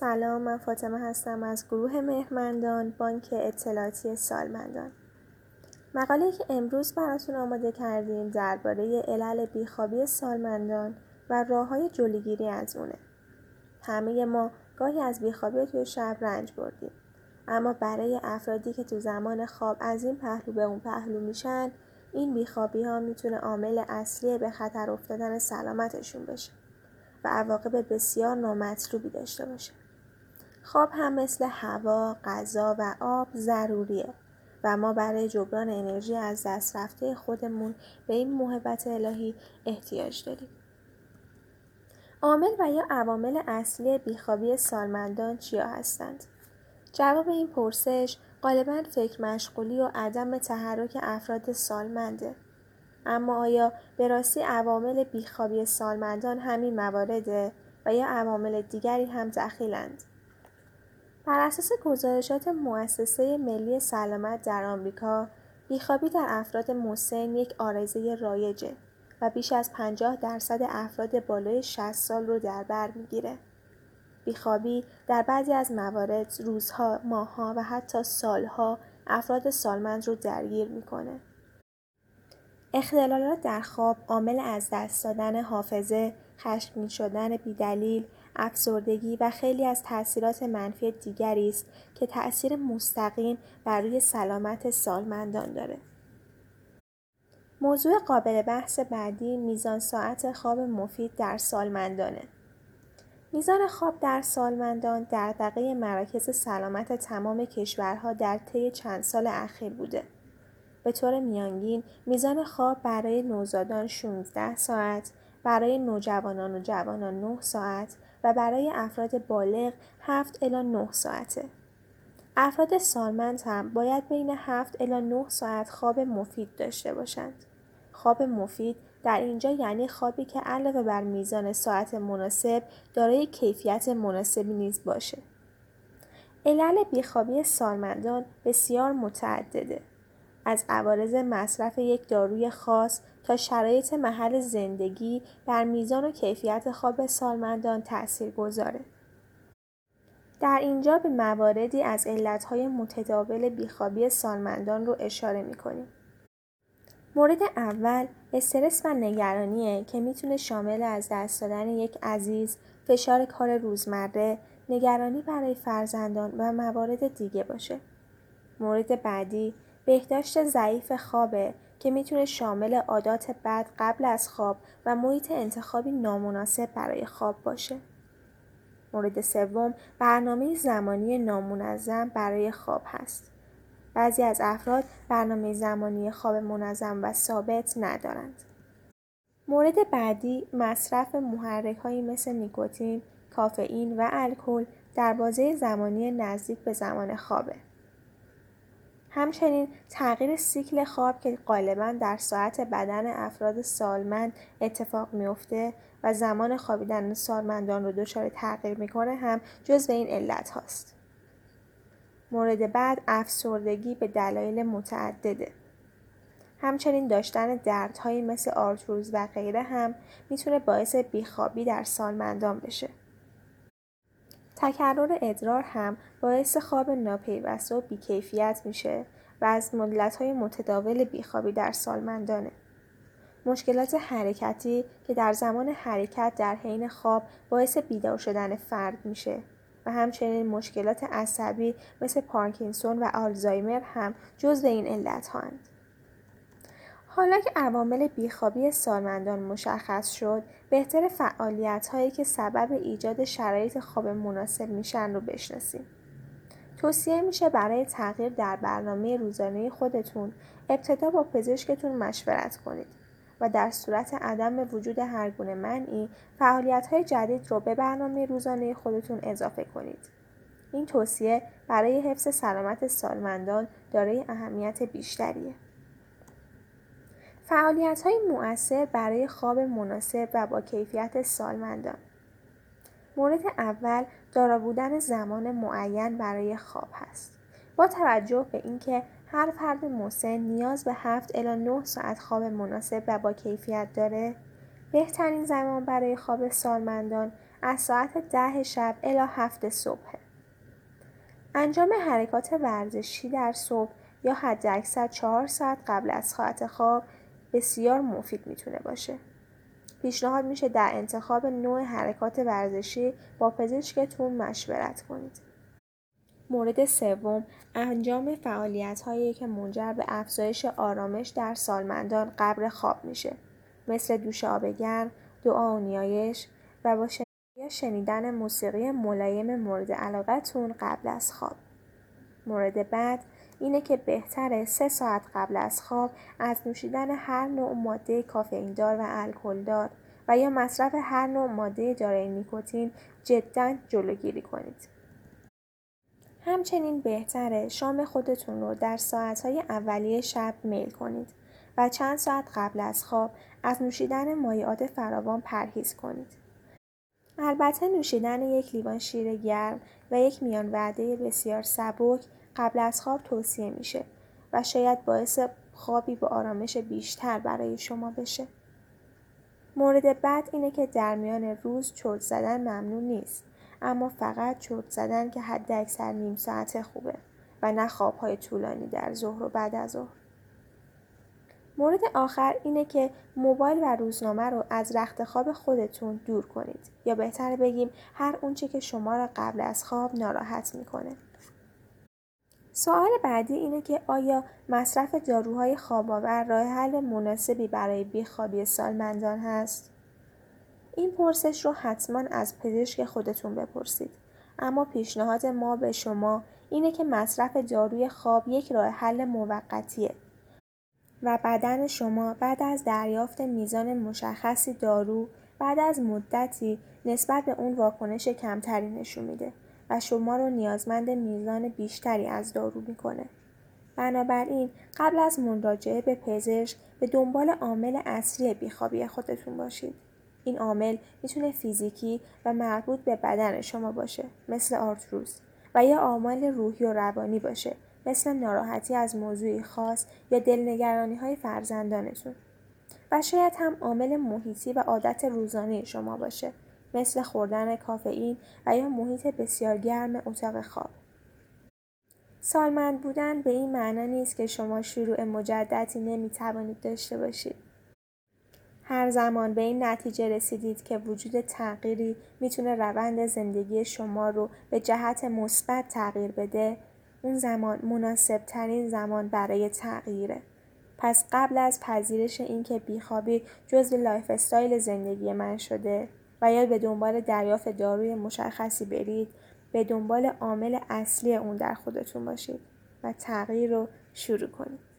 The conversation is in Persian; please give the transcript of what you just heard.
سلام من فاطمه هستم از گروه مهرمندان بانک اطلاعاتی سالمندان. مقاله که امروز براتون آماده کردیم درباره علل بیخوابی سالمندان و راه های جلوگیری از اونه. همه ما گاهی از بیخوابی توی شب رنج بردیم. اما برای افرادی که تو زمان خواب از این پهلو به اون پهلو میشن این بیخوابی ها می‌تونه عامل اصلی به خطر افتادن سلامتشون بشه و عواقب بسیار نامطلوبی داشته باشه. خواب هم مثل هوا، غذا و آب ضروریه و ما برای جبران انرژی از دست رفته خودمون به این محبت الهی احتیاج داریم. عامل و یا عوامل اصلی بیخوابی سالمندان چیا هستند؟ جواب این پرسش غالبا فکر مشغولی و عدم تحرک افراد سالمنده. اما آیا به راستی عوامل بیخوابی سالمندان همین موارده و یا عوامل دیگری هم دخیلند؟ بر اساس گزارشات مؤسسه ملی سلامت در آمریکا، بیخوابی در افراد مسن یک آرزه رایجه و بیش از 50 درصد افراد بالای 60 سال رو در بر می‌گیره. بیخوابی در بعضی از موارد روزها، ماهها و حتی سالها افراد سالمند رو درگیر می‌کنه. اختلالات در خواب عامل از دست دادن حافظه، خشمگین شدن بیدلیل، افسردگی و خیلی از تاثیرات منفی دیگری است که تأثیر مستقیم بر روی سلامت سالمندان داره. موضوع قابل بحث بعدی میزان ساعت خواب مفید در سالمندانه. میزان خواب در سالمندان در دقیق مراکز سلامت تمام کشورها در طی چند سال اخیر بوده. به طور میانگین میزان خواب برای نوزادان 16 ساعت، برای نوجوانان و جوانان 9 ساعت و برای افراد بالغ 7 الی 9 ساعته. افراد سالمند هم باید بین 7 الی 9 ساعت خواب مفید داشته باشند. خواب مفید در اینجا یعنی خوابی که علاوه بر میزان ساعت مناسب دارای کیفیت مناسبی نیز باشه. علل بیخوابی سالمندان بسیار متعدده. از عوارض مصرف یک داروی خاص تا شرایط محل زندگی بر میزان و کیفیت خواب سالمندان تأثیر گذاره. در اینجا به مواردی از علتهای متداول بیخوابی سالمندان رو اشاره می‌کنیم. مورد اول استرس و نگرانیه که می‌تونه شامل از دست دادن یک عزیز، فشار کار روزمره، نگرانی برای فرزندان و موارد دیگه باشه. مورد بعدی بهداشت ضعیف خوابه که می‌تونه شامل عادات بد قبل از خواب و محیط انتخابی نامناسب برای خواب باشه. مورد سوم برنامه زمانی نامنظم برای خواب هست. بعضی از افراد برنامه زمانی خواب منظم و ثابت ندارند. مورد بعدی مصرف محرک هایی مثل نیکوتین، کافئین و الکل در بازه زمانی نزدیک به زمان خوابه. همچنین تغییر سیکل خواب که غالبا در ساعت بدن افراد سالمند اتفاق میافته و زمان خوابیدن سالمندان رو دچار تغییر می‌کنه هم جزو این علت هاست. مورد بعد افسردگی به دلایل متعدده. همچنین داشتن دردهایی مثل آرتروز و غیره هم می‌تونه باعث بیخوابی در سالمندان بشه. تکرر ادرار هم باعث خواب ناپیوسته و بیکیفیت میشه و از های متداول بیخوابی در سالمندانه. مشکلات حرکتی که در زمان حرکت در حین خواب باعث بیدار شدن فرد میشه و همچنین مشکلات عصبی مثل پارکینسون و آلزایمر هم جزو این علت هاند. حالا که عوامل بیخوابی سالمندان مشخص شد، بهتر فعالیت هایی که سبب ایجاد شرایط خواب مناسب میشن رو بشناسیم. توصیه میشه برای تغییر در برنامه روزانه خودتون ابتدا با پزشکتون مشورت کنید و در صورت عدم وجود هر گونه منعی فعالیت های جدید رو به برنامه روزانه خودتون اضافه کنید. این توصیه برای حفظ سلامت سالمندان دارای اهمیت بیشتریه. فعالیت های مؤثر برای خواب مناسب و با کیفیت سالمندان مورد اول دارا بودن زمان معین برای خواب هست. با توجه به اینکه هر فرد مسن نیاز به 7 الی 9 ساعت خواب مناسب و با کیفیت داره، بهترین زمان برای خواب سالمندان از ساعت ده شب الی هفت صبح. انجام حرکات ورزشی در صبح یا حداکثر چهار ساعت قبل از ساعت خواب بسیار مفید می‌تونه باشه. پیشنهاد میشه در انتخاب نوع حرکات ورزشی با پزشکتون مشورت کنید. مورد سوم انجام فعالیت هایی که منجر به افزایش آرامش در سالمندان قبل خواب میشه مثل دوش آب گرم، دعا و نیایش و با شنیدن موسیقی ملایم مورد علاقتون قبل از خواب. مورد بعد اینه که بهتره سه ساعت قبل از خواب از نوشیدن هر نوع ماده کافئیندار و الکلدار و یا مصرف هر نوع ماده دارای نیکوتین جدا جلوگیری کنید. همچنین بهتره شام خودتون رو در ساعتهای اولیه شب میل کنید و چند ساعت قبل از خواب از نوشیدن مایعات فراوان پرهیز کنید. البته نوشیدن یک لیوان شیر گرم و یک میان وعده بسیار سبک قبل از خواب توصیه میشه و شاید باعث خوابی با آرامش بیشتر برای شما بشه. مورد بعد اینه که در میان روز چرت زدن ممنوع نیست اما فقط چرت زدن که حد اکثر نیم ساعت خوبه و نه خوابهای طولانی در ظهر و بعد از ظهر. مورد آخر اینه که موبایل و روزنامه رو از رخت خواب خودتون دور کنید یا بهتر بگیم هر اونچه که شما را قبل از خواب ناراحت می‌کنه. سوال بعدی اینه که آیا مصرف داروهای خوابآور راه حل مناسبی برای بیخوابی سالمندان هست؟ این پرسش رو حتما از پزشک خودتون بپرسید. اما پیشنهاد ما به شما اینه که مصرف داروی خواب یک راه حل موقتیه و بدن شما بعد از دریافت میزان مشخصی دارو بعد از مدتی نسبت به اون واکنش کمتری نشون میده و شما رو نیازمند میزان بیشتری از دارو می‌کنه. بنابراین قبل از مراجعه به پزشک به دنبال عامل اصلی بیخوابی خودتون باشید. این عامل می‌تونه فیزیکی و مربوط به بدن شما باشه مثل آرتروز و یا عامل روحی و روانی باشه مثل ناراحتی از موضوعی خاص یا دلنگرانی های فرزندانتون و شاید هم عامل محیطی و عادت روزانه شما باشه مثل خوردن کافئین و یا محیط بسیار گرم اتاق خواب. سالمند بودن به این معنا نیست که شما شروع مجددی نمی توانید داشته باشید. هر زمان به این نتیجه رسیدید که وجود تغییری می‌تونه روند زندگی شما رو به جهت مثبت تغییر بده اون زمان مناسب ترین زمان برای تغییره. پس قبل از پذیرش اینکه بیخوابی جزو lifestyle زندگی من شده و یا به دنبال دریافت داروی مشخصی برید به دنبال عامل اصلی اون در خودتون باشید و تغییر رو شروع کنید.